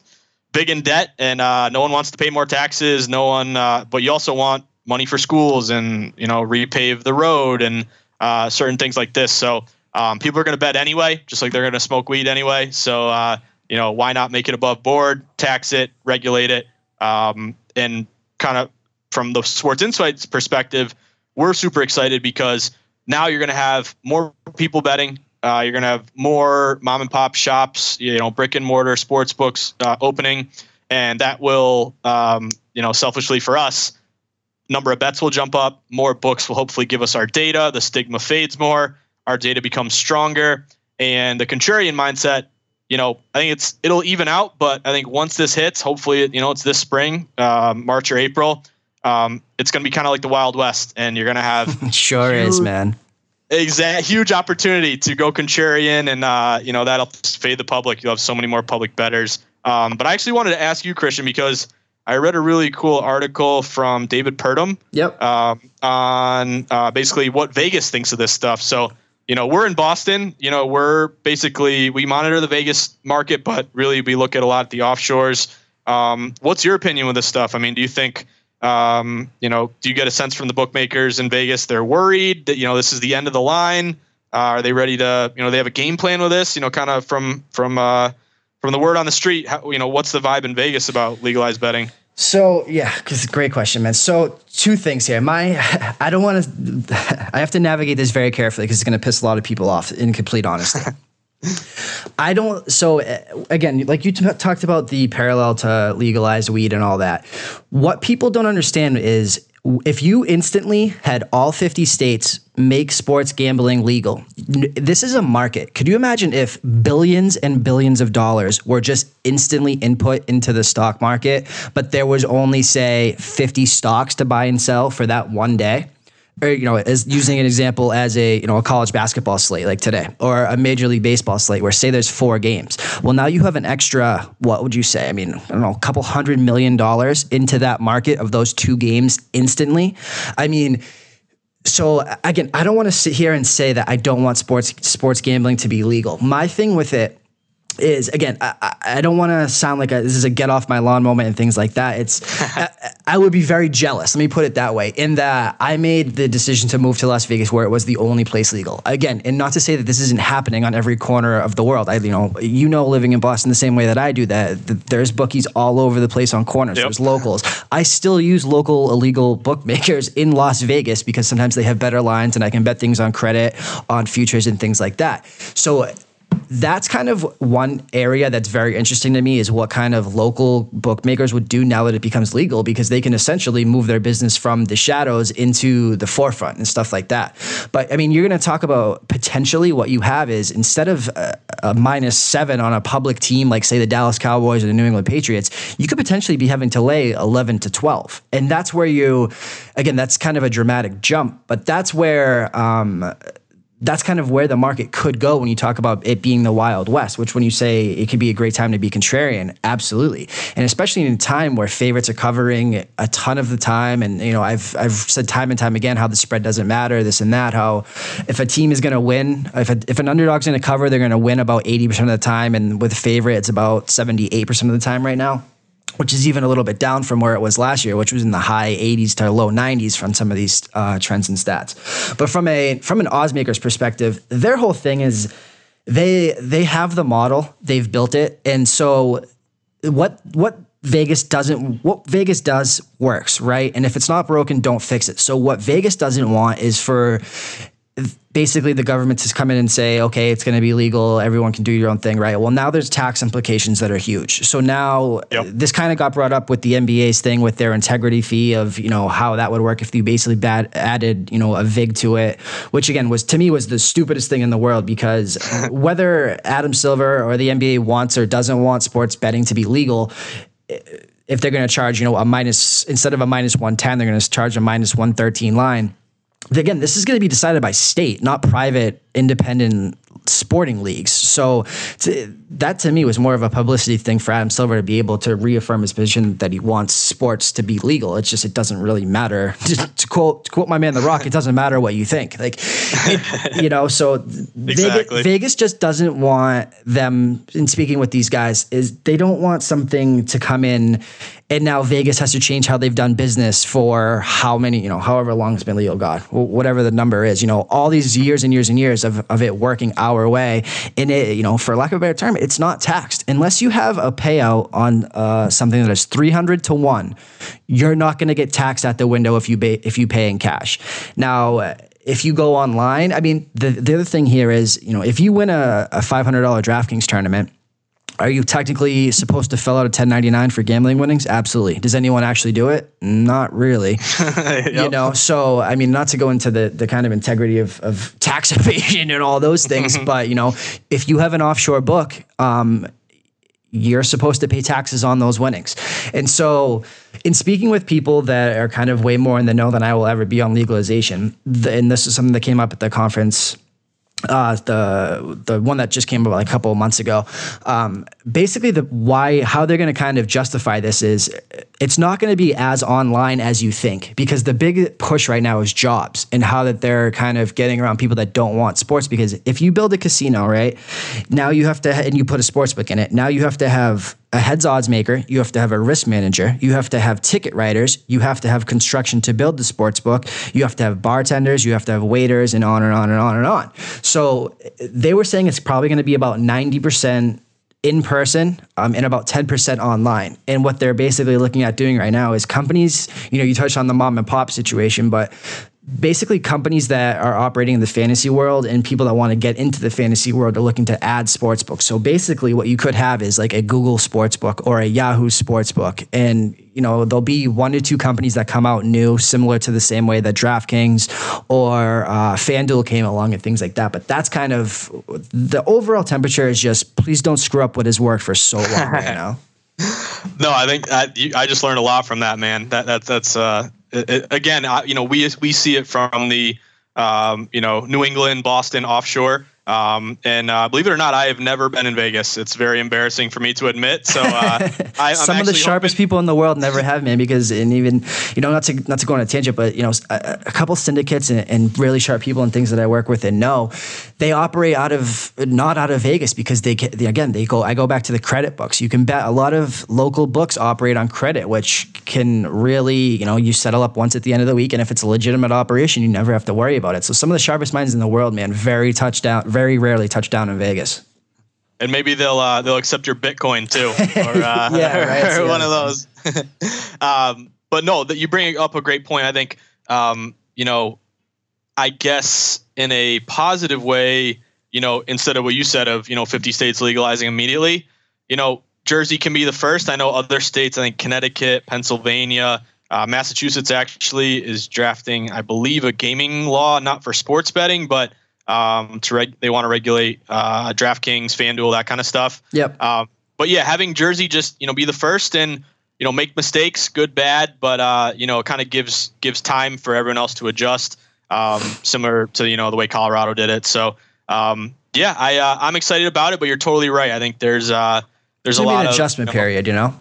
big in debt, and uh, no one wants to pay more taxes. No one, uh, but you also want money for schools and you know repave the road and uh, certain things like this. So um, people are going to bet anyway, just like they're going to smoke weed anyway. So uh, you know why not make it above board, tax it, regulate it, um, and kind of from the Sports Insights perspective, we're super excited because now you're going to have more people betting. Uh, you're going to have more mom and pop shops, you know, brick and mortar sports books uh, opening, and that will, um, you know, selfishly for us, number of bets will jump up. More books will hopefully give us our data. The stigma fades more. Our data becomes stronger, and the contrarian mindset. You know, I think it's it'll even out, but I think once this hits, hopefully, you know, it's this spring, uh, March or April. Um, it's going to be kind of like the Wild West, and you're going to have sure huge, is, man exact huge opportunity to go contrarian and uh, you know that'll fade the public you'll have so many more public betters um, but i actually wanted to ask you christian because i read a really cool article from david purdum yep. Um, on uh, basically what vegas thinks of this stuff so you know we're in boston you know we're basically we monitor the vegas market but really we look at a lot at the offshores um, what's your opinion with this stuff i mean do you think um, you know, do you get a sense from the bookmakers in Vegas they're worried that you know this is the end of the line? Uh, are they ready to you know they have a game plan with this? You know, kind of from from uh, from the word on the street. How, you know, what's the vibe in Vegas about legalized betting? So yeah, because great question, man. So two things here. My, I don't want to. I have to navigate this very carefully because it's going to piss a lot of people off. In complete honesty. I don't. So uh, again, like you t- talked about the parallel to legalized weed and all that. What people don't understand is if you instantly had all 50 states make sports gambling legal, this is a market. Could you imagine if billions and billions of dollars were just instantly input into the stock market, but there was only, say, 50 stocks to buy and sell for that one day? Or you know, as using an example as a you know a college basketball slate like today, or a major league baseball slate where say there's four games. Well, now you have an extra. What would you say? I mean, I don't know, a couple hundred million dollars into that market of those two games instantly. I mean. So again, I don't want to sit here and say that I don't want sports sports gambling to be legal. My thing with it is again I, I don't want to sound like a, this is a get off my lawn moment and things like that. It's I, I, would be very jealous let me put it that way in that i made the decision to move to las vegas where it was the only place legal. Again and not to say that this isn't happening on every corner of the world. I you know you know living in boston the same way that i do that, there's bookies all over the place on corners. Yep. there's locals. I still use local illegal bookmakers in las vegas because sometimes they have better lines and i can bet things on credit on futures and things like that. So that's kind of one area that's very interesting to me is what kind of local bookmakers would do now that it becomes legal because they can essentially move their business from the shadows into the forefront and stuff like that. But I mean, you're going to talk about potentially what you have is instead of a, a minus seven on a public team like say the Dallas Cowboys or the New England Patriots, you could potentially be having to lay 11 to 12. And that's where you, again, that's kind of a dramatic jump, but that's where, um, that's kind of where the market could go when you talk about it being the Wild West, which when you say it could be a great time to be contrarian, absolutely. And especially in a time where favorites are covering a ton of the time. And, you know, I've, I've said time and time again how the spread doesn't matter, this and that, how if a team is going to win, if, a, if an underdog's going to cover, they're going to win about 80% of the time. And with a favorite, it's about 78% of the time right now which is even a little bit down from where it was last year, which was in the high 80s to low 90s from some of these uh, trends and stats. But from a from an maker's perspective, their whole thing is they they have the model, they've built it, and so what what Vegas doesn't what Vegas does works, right? And if it's not broken, don't fix it. So what Vegas doesn't want is for basically the government has come in and say, okay, it's going to be legal. Everyone can do your own thing, right? Well, now there's tax implications that are huge. So now yep. this kind of got brought up with the NBA's thing with their integrity fee of, you know, how that would work if you basically bad, added, you know, a VIG to it, which again was to me was the stupidest thing in the world because whether Adam Silver or the NBA wants or doesn't want sports betting to be legal, if they're going to charge, you know, a minus instead of a minus 110, they're going to charge a minus 113 line again, this is going to be decided by state, not private, independent sporting leagues. So to, that to me was more of a publicity thing for Adam Silver to be able to reaffirm his position that he wants sports to be legal. It's just it doesn't really matter. to, quote to quote my man The Rock, it doesn't matter what you think. Like it, you know, so exactly. Vegas, Vegas just doesn't want them. In speaking with these guys, is they don't want something to come in and now Vegas has to change how they've done business for how many, you know, however long it's been legal, God, whatever the number is, you know, all these years and years and years of, of it working our way. And it, you know, for lack of a better term, it's not taxed unless you have a payout on uh, something that is 300 to one. You're not going to get taxed at the window if you ba- if you pay in cash. Now, if you go online, I mean, the, the other thing here is, you know, if you win a, a $500 DraftKings tournament, are you technically supposed to fill out a 1099 for gambling winnings? Absolutely. Does anyone actually do it? Not really. yep. You know, so I mean, not to go into the the kind of integrity of, of tax evasion and all those things, but you know, if you have an offshore book, um, you're supposed to pay taxes on those winnings. And so, in speaking with people that are kind of way more in the know than I will ever be on legalization, the, and this is something that came up at the conference uh, the the one that just came about a couple of months ago. Um, basically, the why how they're going to kind of justify this is it's not going to be as online as you think because the big push right now is jobs and how that they're kind of getting around people that don't want sports. Because if you build a casino, right now you have to and you put a sports book in it. Now you have to have a heads odds maker, you have to have a risk manager, you have to have ticket writers, you have to have construction to build the sports book, you have to have bartenders, you have to have waiters, and on and on and on and on. So they were saying it's probably going to be about 90% in person um, and about 10% online. And what they're basically looking at doing right now is companies, you know, you touched on the mom and pop situation, but basically companies that are operating in the fantasy world and people that want to get into the fantasy world are looking to add sports books. So basically what you could have is like a Google sports book or a Yahoo sports book. And, you know, there'll be one to two companies that come out new, similar to the same way that DraftKings or uh, FanDuel came along and things like that. But that's kind of the overall temperature is just please don't screw up what has worked for so long right now. No, I think I, I just learned a lot from that, man. That, that that's uh, it, again, I, you know, we we see it from the um, you know New England, Boston offshore. Um, and uh, believe it or not, I have never been in Vegas. It's very embarrassing for me to admit. So uh, I, some of the sharpest hoping- people in the world never have, man. Because and even you know not to not to go on a tangent, but you know a, a couple syndicates and, and, really sharp people and things that I work with and know they operate out of not out of Vegas because they, they again they go. I go back to the credit books. You can bet a lot of local books operate on credit, which can really you know you settle up once at the end of the week, and if it's a legitimate operation, you never have to worry about it. So some of the sharpest minds in the world, man, very touchdown very rarely touch down in Vegas. And maybe they'll uh, they'll accept your Bitcoin too, or, uh, yeah, right, or one of those. um, but no, that you bring up a great point. I think um, you know, I guess in a positive way, you know, instead of what you said of you know 50 states legalizing immediately, you know, Jersey can be the first. I know other states, I think Connecticut, Pennsylvania, uh, Massachusetts actually is drafting, I believe, a gaming law, not for sports betting, but um, to reg- they want to regulate uh, DraftKings, FanDuel, that kind of stuff. Yep. Um, but yeah, having Jersey just you know be the first and you know make mistakes, good, bad, but uh, you know it kind of gives gives time for everyone else to adjust. um, similar to you know the way Colorado did it. So um, yeah, I uh, I'm excited about it. But you're totally right. I think there's uh, there's a lot an adjustment of, you know, period. You know.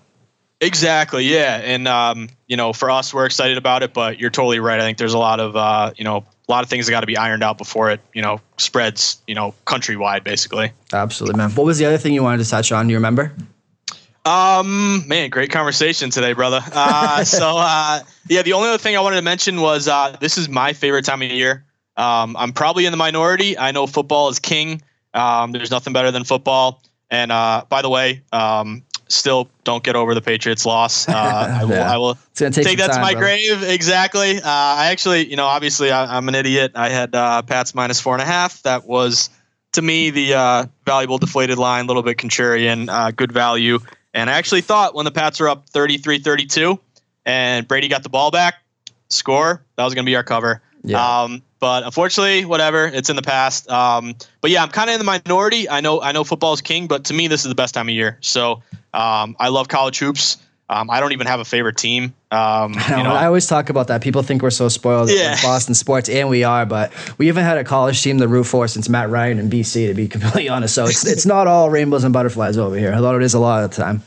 Exactly. Yeah, and um, you know, for us, we're excited about it. But you're totally right. I think there's a lot of uh, you know a lot of things got to be ironed out before it you know spreads you know countrywide basically. Absolutely, man. What was the other thing you wanted to touch on? Do you remember? Um, man, great conversation today, brother. Uh, so, uh, yeah, the only other thing I wanted to mention was uh, this is my favorite time of year. Um, I'm probably in the minority. I know football is king. Um, there's nothing better than football. And uh, by the way, um, still don't get over the Patriots loss. Uh, I will, I will take take, that to my brother. grave. Exactly. Uh, I actually, you know, obviously I, I'm an idiot. I had uh, Pats minus four and a half. That was to me the uh, valuable deflated line, a little bit contrarian, uh, good value. And I actually thought when the Pats were up 33 32 and Brady got the ball back, score, that was going to be our cover. Yeah. Um, but unfortunately, whatever, it's in the past. Um, but yeah, I'm kind of in the minority. I know, I know football is king, but to me, this is the best time of year. So um, I love college hoops. Um, I don't even have a favorite team. Um, you know, I always talk about that. People think we're so spoiled Yeah. with Boston sports, and we are. But we haven't had a college team to root for since Matt Ryan in BC, to be completely honest. So it's it's not all rainbows and butterflies over here, although it is a lot of the time.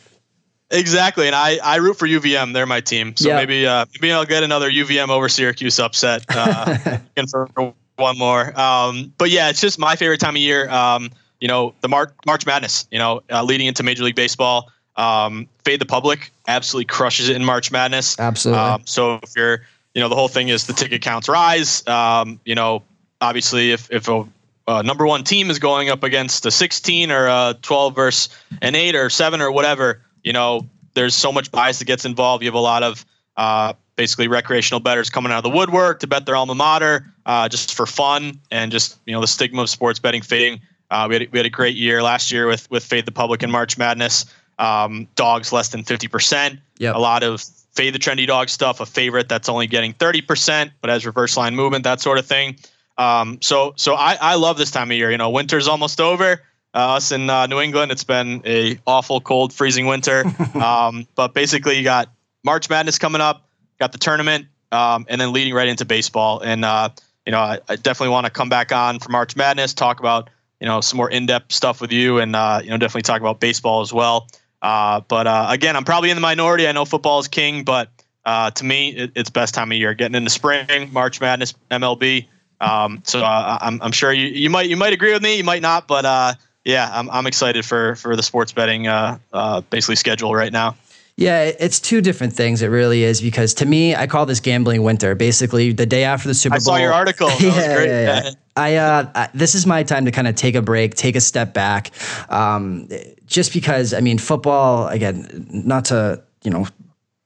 Exactly, and I, I root for UVM. They're my team, so Yeah. maybe uh, maybe I'll get another UVM over Syracuse upset uh, for one more. Um, but yeah, it's just my favorite time of year. Um, you know, the March March Madness. You know, uh, leading into Major League Baseball. Um, Fade the Public absolutely crushes it in March Madness. Absolutely. Um, so if you're, you know, the whole thing is the ticket counts rise. Um, you know, obviously if if a uh, number one team is going up against a 16 or a 12 versus an eight or seven or whatever, you know, there's so much bias that gets involved. You have a lot of uh, basically recreational bettors coming out of the woodwork to bet their alma mater uh, just for fun and just you know the stigma of sports betting fading. Uh, we, had, a- we had a great year last year with with Fade the Public in March Madness. Um, dogs less than 50%. Yep. A lot of fade the trendy dog stuff. A favorite that's only getting 30%, but has reverse line movement, that sort of thing. Um, so so I, I love this time of year. You know, winter's almost over. Uh, us in uh, New England, it's been a awful, cold, freezing winter. um, but basically, you got March Madness coming up, got the tournament, um, and then leading right into baseball. And uh, you know, I, I definitely want to come back on for March Madness, talk about you know some more in-depth stuff with you, and uh, you know definitely talk about baseball as well. Uh, but uh, again, I'm probably in the minority. I know football is king, but uh, to me, it, it's best time of year. Getting into spring, March Madness, MLB. Um, so uh, I'm, I'm sure you, you might you might agree with me, you might not, but uh, yeah, I'm, I'm excited for for the sports betting uh, uh, basically schedule right now. Yeah, it's two different things. It really is because to me, I call this gambling winter. Basically, the day after the Super Bowl. I saw your article. That was great. yeah, yeah. I, uh, I this is my time to kind of take a break, take a step back, um, just because I mean, football again. Not to you know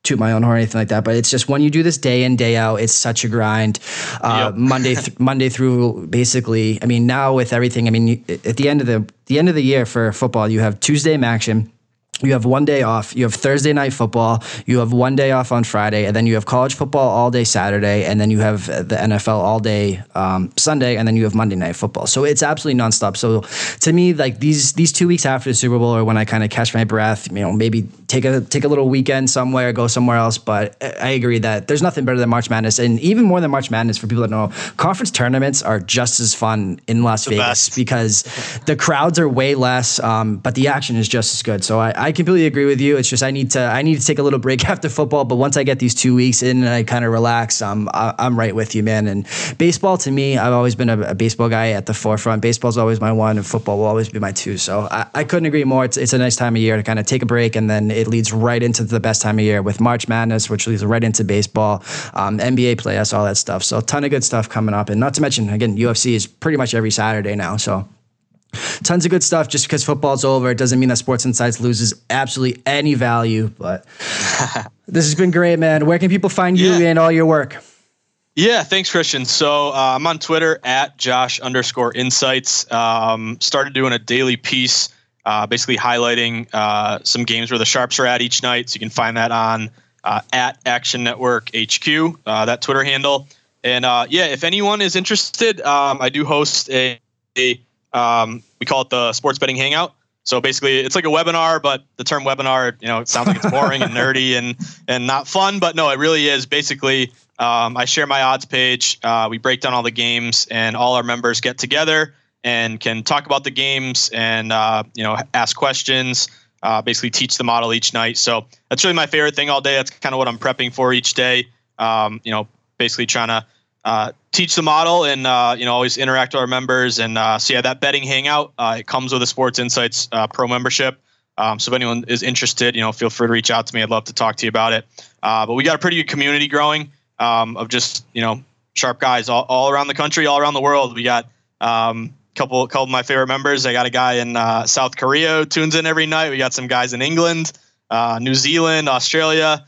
toot my own horn or anything like that, but it's just when you do this day in day out, it's such a grind. Uh, Yep. Monday th- Monday through basically. I mean, now with everything, I mean, you, at the end of the the end of the year for football, you have Tuesday action. You have one day off. You have Thursday night football. You have one day off on Friday, and then you have college football all day Saturday, and then you have the NFL all day um, Sunday, and then you have Monday night football. So it's absolutely nonstop. So to me, like these these two weeks after the Super Bowl, or when I kind of catch my breath, you know, maybe take a take a little weekend somewhere, go somewhere else. But I agree that there's nothing better than March Madness, and even more than March Madness for people that know, conference tournaments are just as fun in Las Vegas best. because the crowds are way less, um, but the action is just as good. So I, I completely agree with you. It's just I need to I need to take a little break after football, but once I get these two weeks in and I kind of relax, um, I, I'm right with you, man. And baseball to me, I've always been a, a baseball guy at the forefront. Baseball's always my one, and football will always be my two. So I, I couldn't agree more. It's it's a nice time of year to kind of take a break, and then it leads right into the best time of year with March Madness, which leads right into baseball, um, NBA playoffs, all that stuff. So a ton of good stuff coming up, and not to mention again, UFC is pretty much every Saturday now. So tons of good stuff. Just because football's over, it doesn't mean that Sports Insights loses absolutely any value. But this has been great, man. Where can people find you Yeah. and all your work? Yeah, thanks, Christian. So uh, I'm on Twitter at Josh underscore Insights. Um, started doing a daily piece, uh, basically highlighting uh, some games where the sharps are at each night. So you can find that on uh, at Action Network HQ, uh, that Twitter handle. And uh, yeah, if anyone is interested, um, I do host a, a um, we call it the Sports Betting Hangout. So basically, it's like a webinar, but the term webinar, you know, sounds like it's boring and nerdy and and not fun. But no, it really is. Basically, um, I share my odds page. Uh, we break down all the games, and all our members get together and can talk about the games and uh, you know ask questions. Uh, basically, teach the model each night. So that's really my favorite thing all day. That's kind of what I'm prepping for each day. Um, you know, basically trying to uh, teach the model and uh, you know always interact with our members. And uh, so yeah, that betting hangout uh, it comes with a Sports Insights uh, Pro membership. Um, so if anyone is interested, you know, feel free to reach out to me. I'd love to talk to you about it. But we got a pretty good community growing um, of just you know sharp guys all, all around the country, all around the world. We got um, couple couple of my favorite members. I got a guy in South Korea who tunes in every night. We got some guys in England, New Zealand, Australia,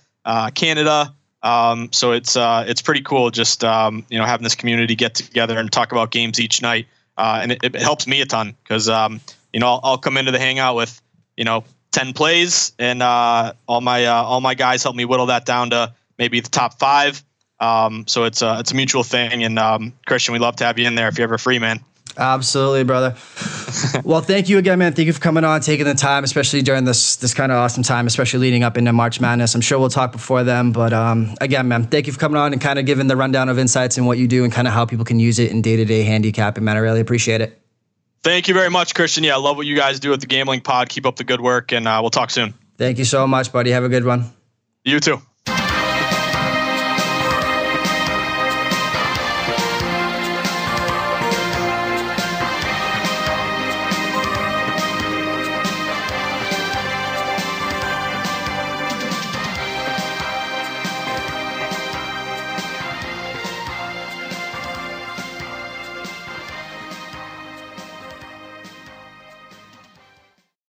Canada. Um, so it's uh, it's pretty cool just um, you know having this community get together and talk about games each night, uh, and it, it, helps me a ton because um, you know I'll, I'll, come into the hangout with you know ten plays, and uh, all my all my guys help me whittle that down to maybe the top five. Um, so it's a, it's a mutual thing, and um, Christian, we love to have you in there if you're ever free, man. Absolutely, brother. well, thank you again, man. Thank you for coming on, taking the time, especially during this this kind of awesome time, especially leading up into March Madness. I'm sure we'll talk before then, but um, again, man, thank you for coming on and kind of giving the rundown of insights and what you do and kind of how people can use it in day to day handicapping. Man, I really appreciate it. Thank you very much, Christian. Yeah, I love what you guys do with the Gambling Pod. Keep up the good work, and uh, we'll talk soon. Thank you so much, buddy. Have a good one. You too.